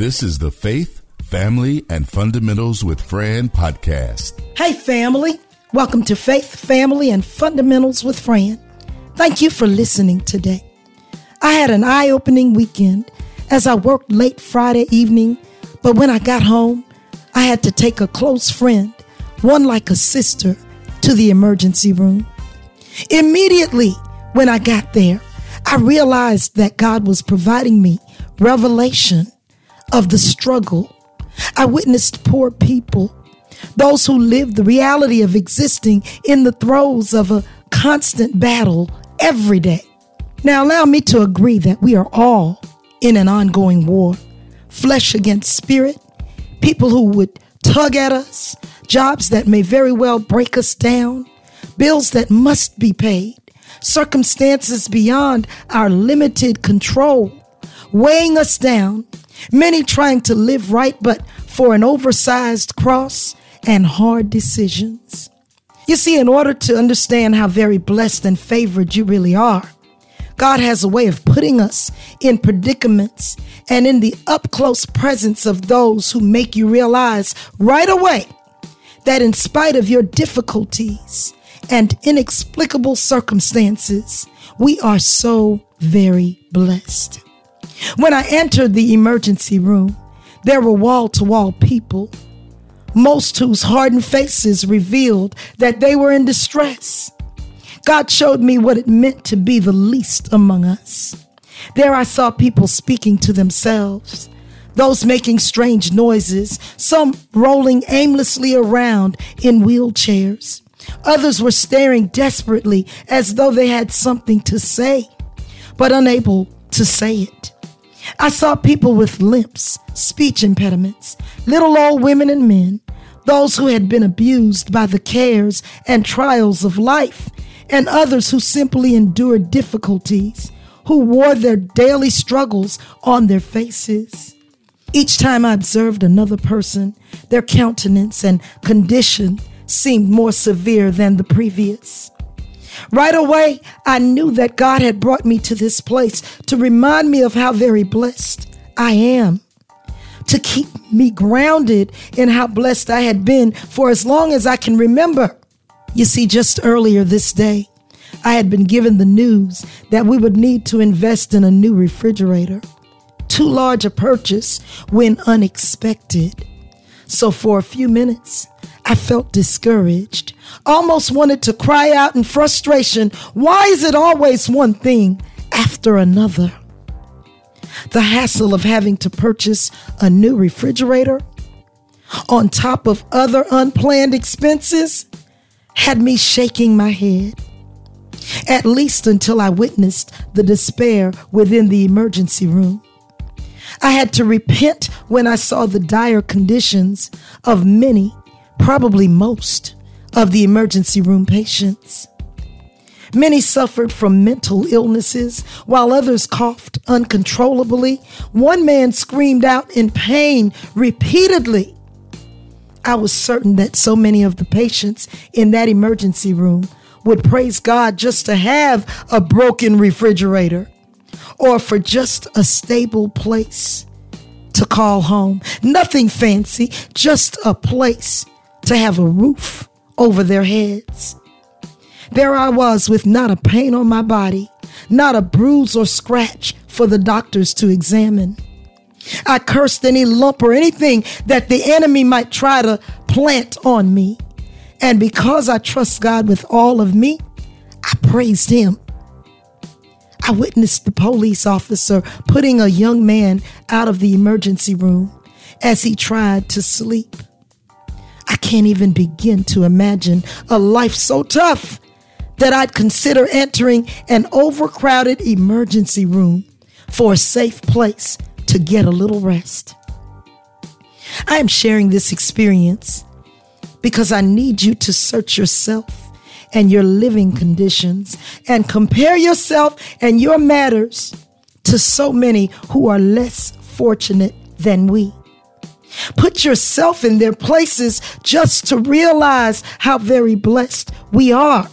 This is the Faith, Family, and Fundamentals with Fran podcast. Hey, family. Welcome to Faith, Family, and Fundamentals with Fran. Thank you for listening today. I had an eye opening weekend as I worked late Friday evening, but when I got home, I had to take a close friend, one like a sister, to the emergency room. Immediately when I got there, I realized that God was providing me revelation of the struggle. I witnessed poor people, those who lived the reality of existing in the throes of a constant battle every day. Now, allow me to agree that we are all in an ongoing war flesh against spirit, people who would tug at us, jobs that may very well break us down, bills that must be paid, circumstances beyond our limited control, weighing us down, many trying to live right, but for an oversized cross and hard decisions. You see, in order to understand how very blessed and favored you really are, God has a way of putting us in predicaments and in the up close presence of those who make you realize right away that in spite of your difficulties and inexplicable circumstances, we are so very blessed. When I entered the emergency room, there were wall to wall people, most whose hardened faces revealed that they were in distress. God showed me what it meant to be the least among us. There I saw people speaking to themselves, those making strange noises, some rolling aimlessly around in wheelchairs. Others were staring desperately as though they had something to say, but unable to say it. I saw people with limps, speech impediments, little old women and men, those who had been abused by the cares and trials of life, and others who simply endured difficulties, who wore their daily struggles on their faces. Each time I observed another person, their countenance and condition seemed more severe than the previous. Right away, I knew that God had brought me to this place to remind me of how very blessed I am, to keep me grounded in how blessed I had been for as long as I can remember. You see, just earlier this day, I had been given the news that we would need to invest in a new refrigerator. Too large a purchase when unexpected. So for a few minutes, I felt discouraged, almost wanted to cry out in frustration. Why is it always one thing after another? The hassle of having to purchase a new refrigerator on top of other unplanned expenses had me shaking my head. At least until I witnessed the despair within the emergency room. I had to repent when I saw the dire conditions of many probably most, of the emergency room patients. Many suffered from mental illnesses, while others coughed uncontrollably. One man screamed out in pain repeatedly. I was certain that so many of the patients in that emergency room would praise God just to have a broken refrigerator or for just a stable place to call home. Nothing fancy, just a place to have a roof over their heads. There I was with not a pain on my body, not a bruise or scratch for the doctors to examine. I cursed any lump or anything that the enemy might try to plant on me. And because I trust God with all of me, I praised Him. I witnessed the police officer putting a young man out of the emergency room as he tried to sleep. I can't even begin to imagine a life so tough that I'd consider entering an overcrowded emergency room for a safe place to get a little rest. I am sharing this experience because I need you to search yourself and your living conditions and compare yourself and your matters to so many who are less fortunate than we. Put yourself in their places just to realize how very blessed we are.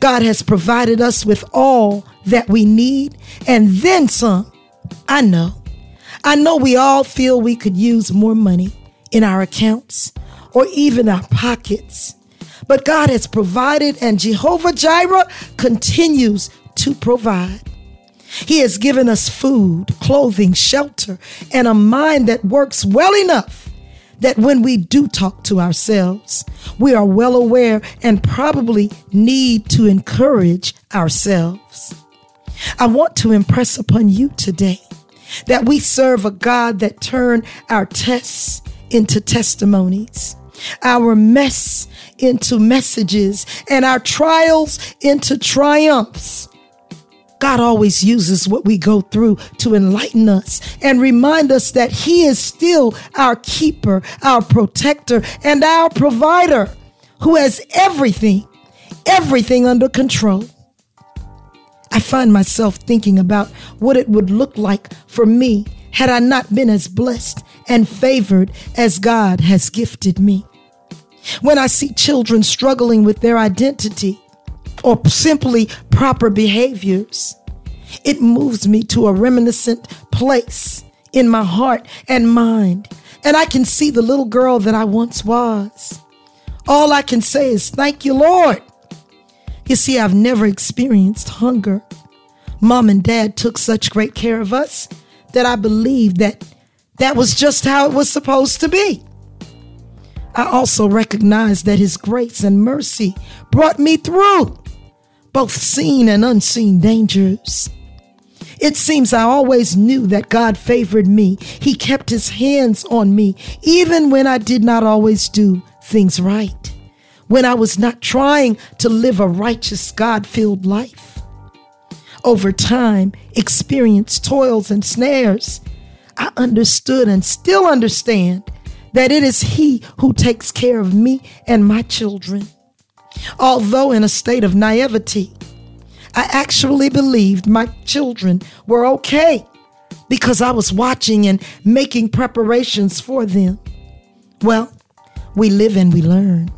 God has provided us with all that we need and then some. I know. I know we all feel we could use more money in our accounts or even our pockets. But God has provided, and Jehovah Jireh continues to provide. He has given us food, clothing, shelter, and a mind that works well enough that when we do talk to ourselves, we are well aware and probably need to encourage ourselves. I want to impress upon you today that we serve a God that turned our tests into testimonies, our mess into messages, and our trials into triumphs. God always uses what we go through to enlighten us and remind us that He is still our keeper, our protector, and our provider who has everything, everything under control. I find myself thinking about what it would look like for me had I not been as blessed and favored as God has gifted me. When I see children struggling with their identity, or simply proper behaviors. It moves me to a reminiscent place in my heart and mind, and I can see the little girl that I once was. All I can say is, Thank you, Lord. You see, I've never experienced hunger. Mom and dad took such great care of us that I believe that that was just how it was supposed to be. I also recognize that His grace and mercy brought me through both seen and unseen dangers. It seems I always knew that God favored me. He kept his hands on me, even when I did not always do things right, when I was not trying to live a righteous, God filled life. Over time, experience toils and snares, I understood and still understand that it is He who takes care of me and my children. Although in a state of naivety, I actually believed my children were okay because I was watching and making preparations for them. Well, we live and we learn.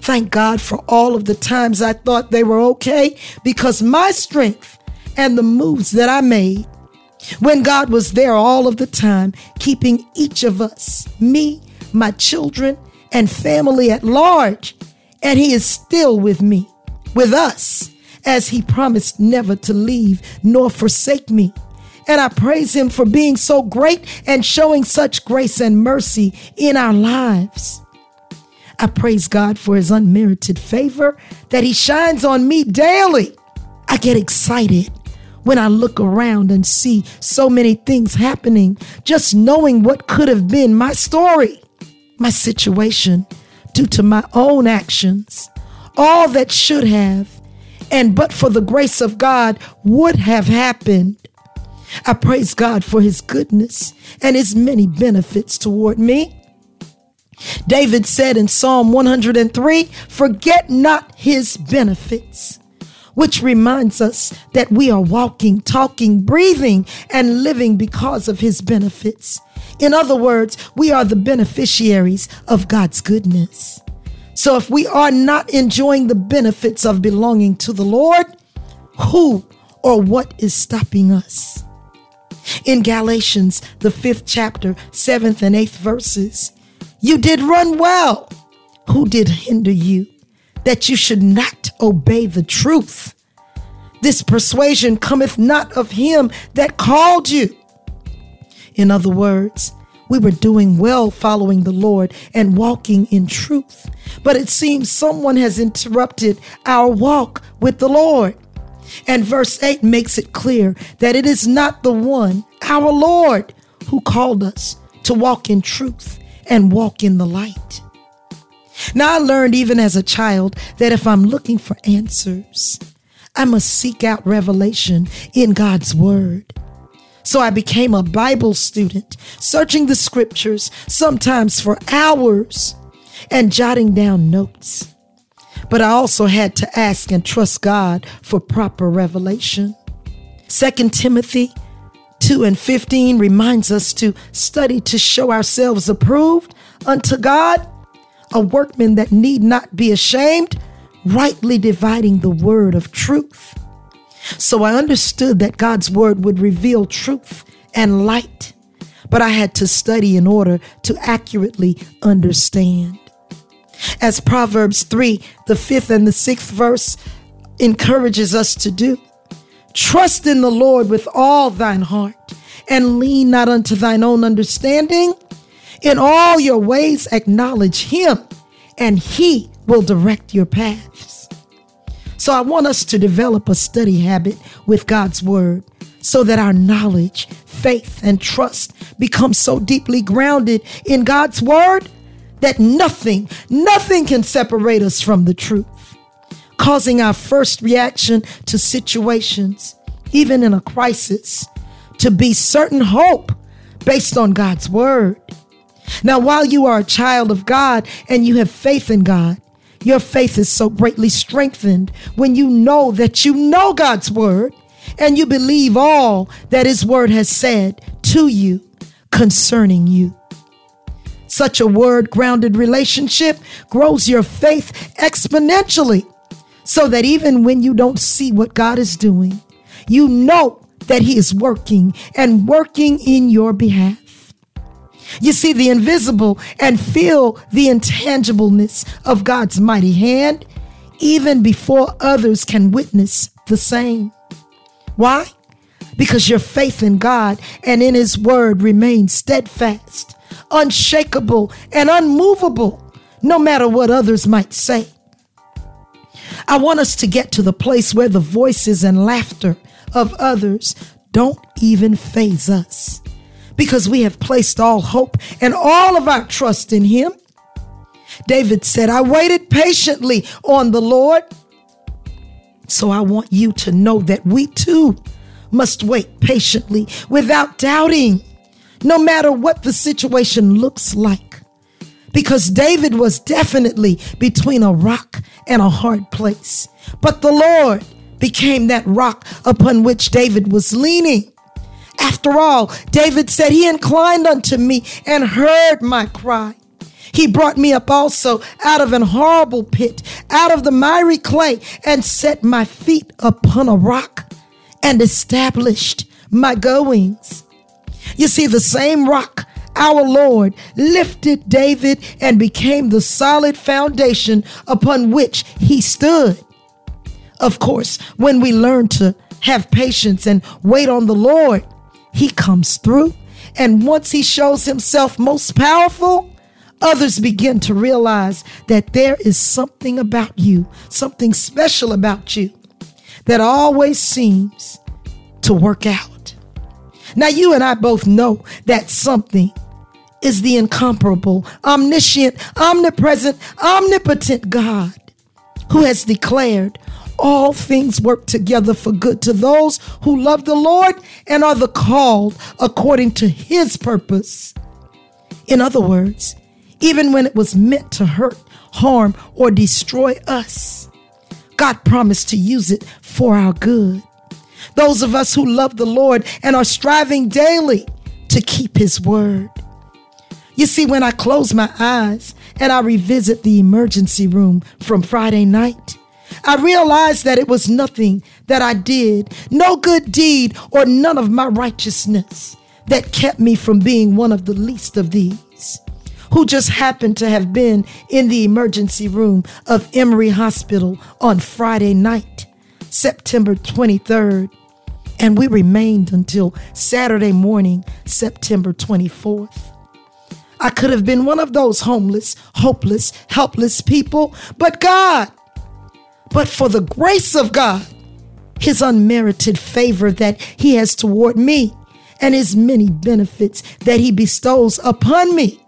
Thank God for all of the times I thought they were okay because my strength and the moves that I made when God was there all of the time, keeping each of us, me, my children, and family at large, and He is still with me, with us, as He promised never to leave nor forsake me. And I praise Him for being so great and showing such grace and mercy in our lives. I praise God for His unmerited favor that He shines on me daily. I get excited when I look around and see so many things happening, just knowing what could have been my story, my situation, due to my own actions, all that should have, and but for the grace of God, would have happened. I praise God for his goodness and his many benefits toward me. David said in Psalm 103 Forget not his benefits, which reminds us that we are walking, talking, breathing, and living because of his benefits. In other words, we are the beneficiaries of God's goodness. So if we are not enjoying the benefits of belonging to the Lord, who or what is stopping us? In Galatians, the fifth chapter, seventh and eighth verses, you did run well. Who did hinder you that you should not obey the truth? This persuasion cometh not of him that called you. In other words, we were doing well following the Lord and walking in truth. But it seems someone has interrupted our walk with the Lord. And verse 8 makes it clear that it is not the one, our Lord, who called us to walk in truth and walk in the light. Now, I learned even as a child that if I'm looking for answers, I must seek out revelation in God's Word. So I became a Bible student, searching the scriptures, sometimes for hours, and jotting down notes. But I also had to ask and trust God for proper revelation. 2 Timothy 2 and 15 reminds us to study to show ourselves approved unto God, a workman that need not be ashamed, rightly dividing the word of truth. So I understood that God's word would reveal truth and light, but I had to study in order to accurately understand. As Proverbs 3, the fifth and the sixth verse encourages us to do. Trust in the Lord with all thine heart and lean not unto thine own understanding. In all your ways acknowledge him and he will direct your paths. So I want us to develop a study habit with God's word so that our knowledge, faith, and trust become so deeply grounded in God's word that nothing, nothing can separate us from the truth, causing our first reaction to situations, even in a crisis, to be certain hope based on God's word. Now, while you are a child of God and you have faith in God, your faith is so greatly strengthened when you know that you know God's word and you believe all that His word has said to you concerning you. Such a word grounded relationship grows your faith exponentially so that even when you don't see what God is doing, you know that He is working and working in your behalf. You see the invisible and feel the intangibleness of God's mighty hand even before others can witness the same. Why? Because your faith in God and in His Word remains steadfast, unshakable, and unmovable, no matter what others might say. I want us to get to the place where the voices and laughter of others don't even phase us because we have placed all hope and all of our trust in Him. David said, I waited patiently on the Lord. So I want you to know that we too must wait patiently without doubting, no matter what the situation looks like. Because David was definitely between a rock and a hard place. But the Lord became that rock upon which David was leaning. After all, David said, He inclined unto me and heard my cry. He brought me up also out of an horrible pit, out of the miry clay, and set my feet upon a rock and established my goings. You see, the same rock, our Lord, lifted David and became the solid foundation upon which he stood. Of course, when we learn to have patience and wait on the Lord, he comes through. And once he shows himself most powerful, others begin to realize that there is something about you, something special about you that always seems to work out. Now, you and I both know that something is the incomparable, omniscient, omnipresent, omnipotent God who has declared all things work together for good to those who love the Lord and are the called according to his purpose. In other words, even when it was meant to hurt, harm, or destroy us, God promised to use it for our good. Those of us who love the Lord and are striving daily to keep his word. You see, when I close my eyes and I revisit the emergency room from Friday night, I realized that it was nothing that I did, no good deed, or none of my righteousness that kept me from being one of the least of these, who just happened to have been in the emergency room of Emory Hospital on Friday night, September 23rd, and we remained until Saturday morning, September 24th. I could have been one of those homeless, hopeless, helpless people, but God but for the grace of God, his unmerited favor that he has toward me, and his many benefits that he bestows upon me,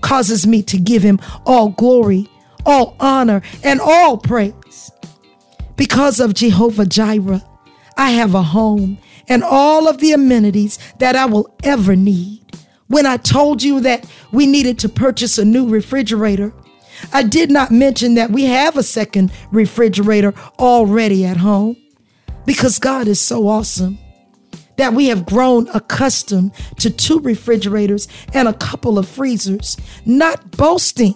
causes me to give him all glory, all honor, and all praise. Because of Jehovah Jireh, I have a home and all of the amenities that I will ever need. When I told you that we needed to purchase a new refrigerator, I did not mention that we have a second refrigerator already at home because God is so awesome that we have grown accustomed to two refrigerators and a couple of freezers, not boasting.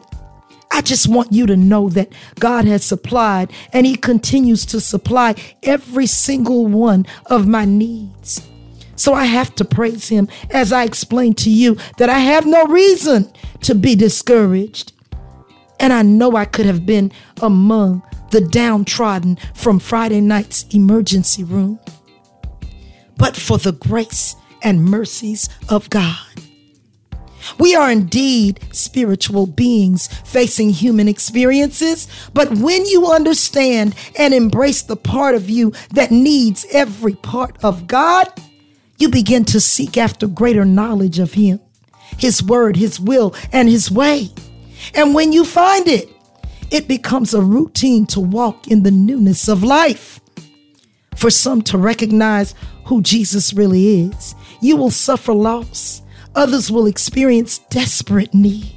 I just want you to know that God has supplied and He continues to supply every single one of my needs. So I have to praise him as I explain to you that I have no reason to be discouraged. And I know I could have been among the downtrodden from Friday night's emergency room. But for the grace and mercies of God. We are indeed spiritual beings facing human experiences, but when you understand and embrace the part of you that needs every part of God, you begin to seek after greater knowledge of Him, His Word, His will, and His way. And when you find it, it becomes a routine to walk in the newness of life. For some to recognize who Jesus really is, you will suffer loss. Others will experience desperate need.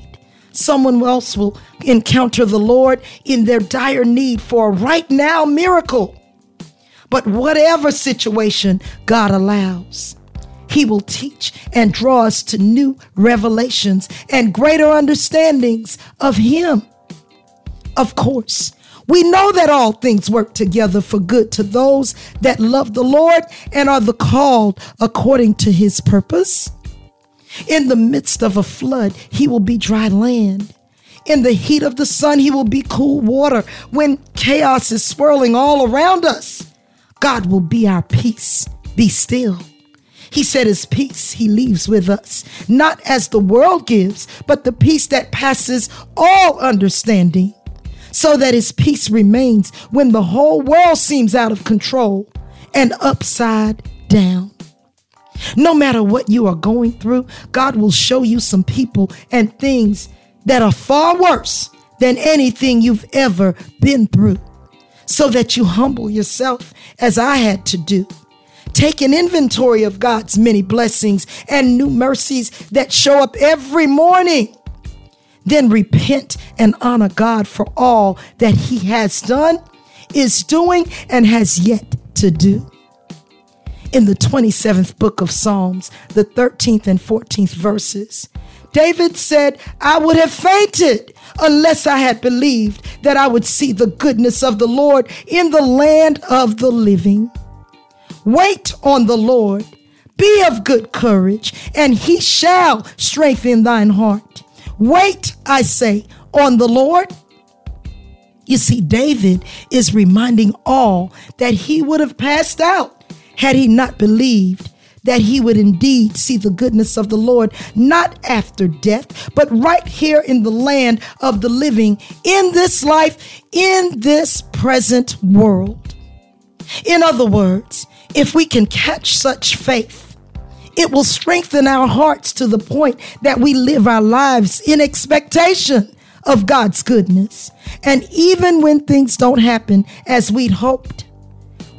Someone else will encounter the Lord in their dire need for a right now miracle. But whatever situation God allows, He will teach and draw us to new revelations and greater understandings of Him. Of course, we know that all things work together for good to those that love the Lord and are the called according to His purpose. In the midst of a flood, He will be dry land. In the heat of the sun, He will be cool water. When chaos is swirling all around us, God will be our peace. Be still. He said his peace he leaves with us, not as the world gives, but the peace that passes all understanding, so that his peace remains when the whole world seems out of control and upside down. No matter what you are going through, God will show you some people and things that are far worse than anything you've ever been through so that you humble yourself as I had to do. Take an inventory of God's many blessings and new mercies that show up every morning. Then repent and honor God for all that He has done, is doing, and has yet to do. In the 27th book of Psalms, the 13th and 14th verses, David said, I would have fainted unless I had believed that I would see the goodness of the Lord in the land of the living. Wait on the Lord, be of good courage, and he shall strengthen thine heart. Wait, I say, on the Lord. You see, David is reminding all that he would have passed out had he not believed that he would indeed see the goodness of the Lord, not after death, but right here in the land of the living, in this life, in this present world. In other words, if we can catch such faith, it will strengthen our hearts to the point that we live our lives in expectation of God's goodness. And even when things don't happen as we'd hoped,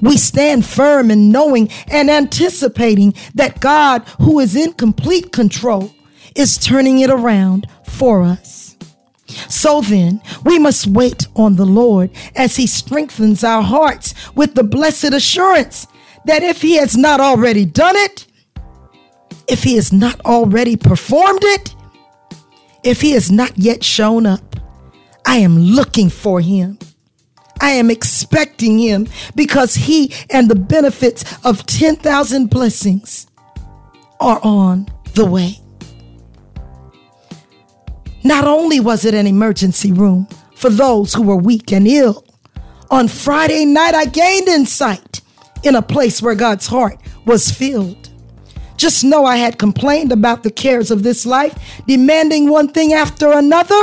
we stand firm in knowing and anticipating that God, who is in complete control, is turning it around for us. So then, we must wait on the Lord as He strengthens our hearts with the blessed assurance that if He has not already done it, if He has not already performed it, if He has not yet shown up, I am looking for Him I am expecting him because he and the benefits of 10,000 blessings are on the way. Not only was it an emergency room for those who were weak and ill, on Friday night I gained insight in a place where God's heart was filled. Just know I had complained about the cares of this life, demanding one thing after another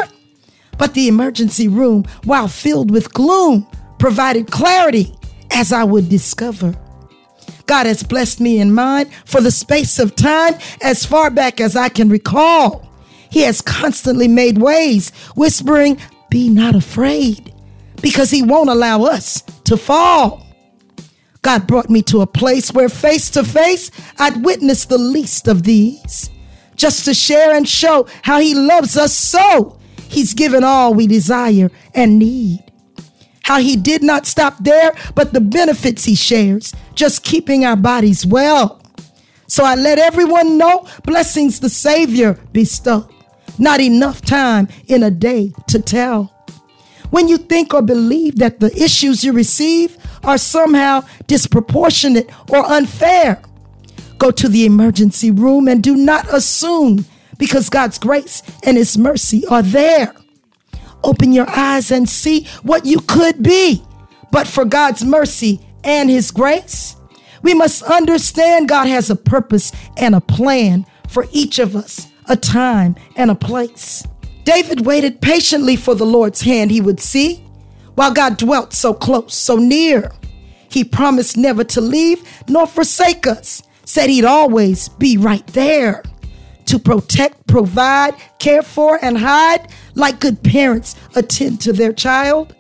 but the emergency room, while filled with gloom, provided clarity as I would discover. God has blessed me in mind for the space of time as far back as I can recall. He has constantly made ways, whispering, Be not afraid, because He won't allow us to fall. God brought me to a place where face to face I'd witnessed the least of these, just to share and show how He loves us so He's given all we desire and need. How he did not stop there, but the benefits he shares, just keeping our bodies well. So I let everyone know blessings the Savior bestow. Not enough time in a day to tell. When you think or believe that the issues you receive are somehow disproportionate or unfair, Go to the emergency room and do not assume because God's grace and His mercy are there. Open your eyes and see what you could be. But for God's mercy and His grace, we must understand God has a purpose and a plan for each of us, a time and a place. David waited patiently for the Lord's hand he would see, while God dwelt so close, so near. He promised never to leave nor forsake us, said he'd always be right there to protect, provide, care for, and hide like good parents attend to their child.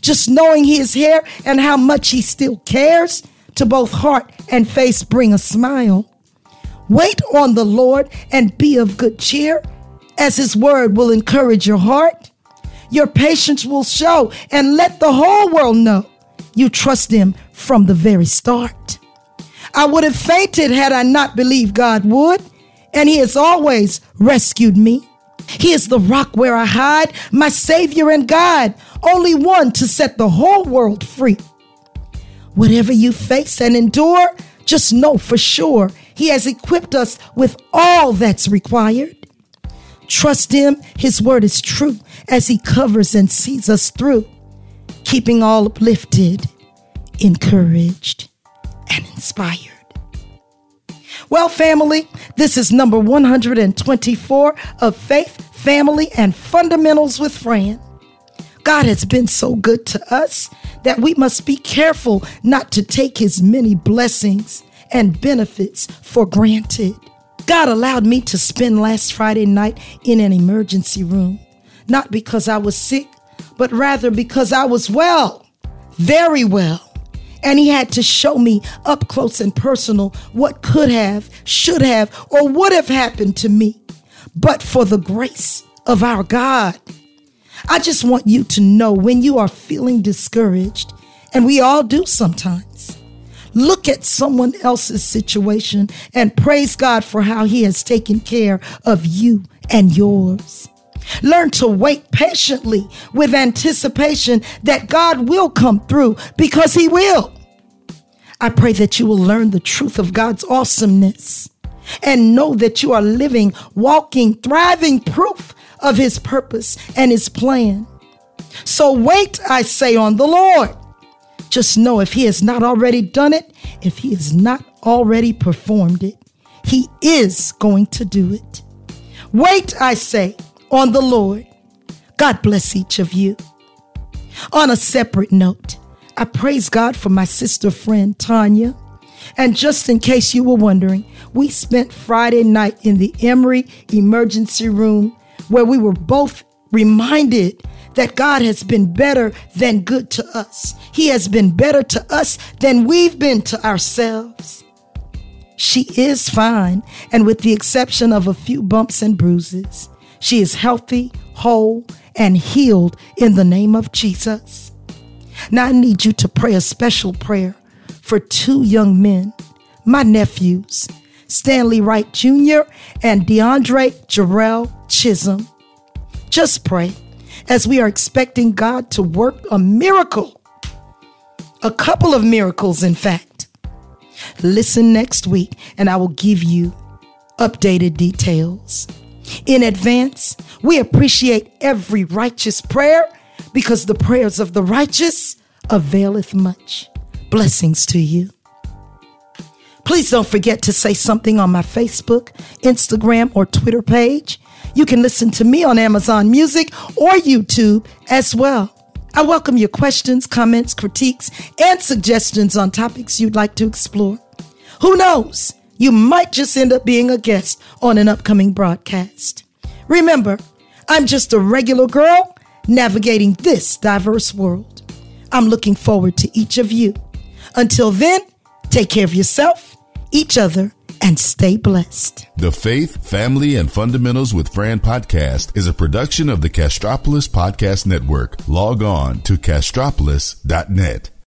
Just knowing he is here and how much he still cares to both heart and face bring a smile. Wait on the Lord and be of good cheer, as his word will encourage your heart. Your patience will show and let the whole world know you trust him from the very start. I would have fainted had I not believed God would, and he has always rescued me. He is the rock where I hide, my Savior and God, only one to set the whole world free. Whatever you face and endure, just know for sure He has equipped us with all that's required. Trust Him, His word is true as He covers and sees us through, keeping all uplifted, encouraged, and inspired. Well, family, this is number 124 of Faith, Family, and Fundamentals with Fran. God has been so good to us that we must be careful not to take his many blessings and benefits for granted. God allowed me to spend last Friday night in an emergency room, not because I was sick, but rather because I was well, very well. And he had to show me up close and personal what could have, should have, or would have happened to me, but for the grace of our God. I just want you to know when you are feeling discouraged, and we all do sometimes, look at someone else's situation and praise God for how he has taken care of you and yours. Learn to wait patiently with anticipation that God will come through because he will. I pray that you will learn the truth of God's awesomeness and know that you are living, walking, thriving proof of his purpose and his plan. So wait, I say, on the Lord. Just know if he has not already done it, if he has not already performed it, he is going to do it. Wait, I say, on the Lord. God bless each of you. On a separate note, I praise God for my sister friend Tanya. And just in case you were wondering, we spent Friday night in the Emory emergency room where we were both reminded that God has been better than good to us. He has been better to us than we've been to ourselves. She is fine, and with the exception of a few bumps and bruises, she is healthy, whole, and healed in the name of Jesus. Now I need you to pray a special prayer for two young men, my nephews, Stanley Wright Jr. and DeAndre Jarrell Chisholm. Just pray as we are expecting God to work a miracle, a couple of miracles, in fact. Listen next week, and I will give you updated details. In advance, we appreciate every righteous prayer because the prayers of the righteous availeth much. Blessings to you. Please don't forget to say something on my Facebook, Instagram, or Twitter page. You can listen to me on Amazon Music or YouTube as well. I welcome your questions, comments, critiques, and suggestions on topics you'd like to explore. Who knows? You might just end up being a guest on an upcoming broadcast. Remember, I'm just a regular girl navigating this diverse world. I'm looking forward to each of you. Until then, take care of yourself, each other, and stay blessed. The Faith, Family, and Fundamentals with Fran podcast is a production of the Castropolis Podcast Network. Log on to castropolis.net.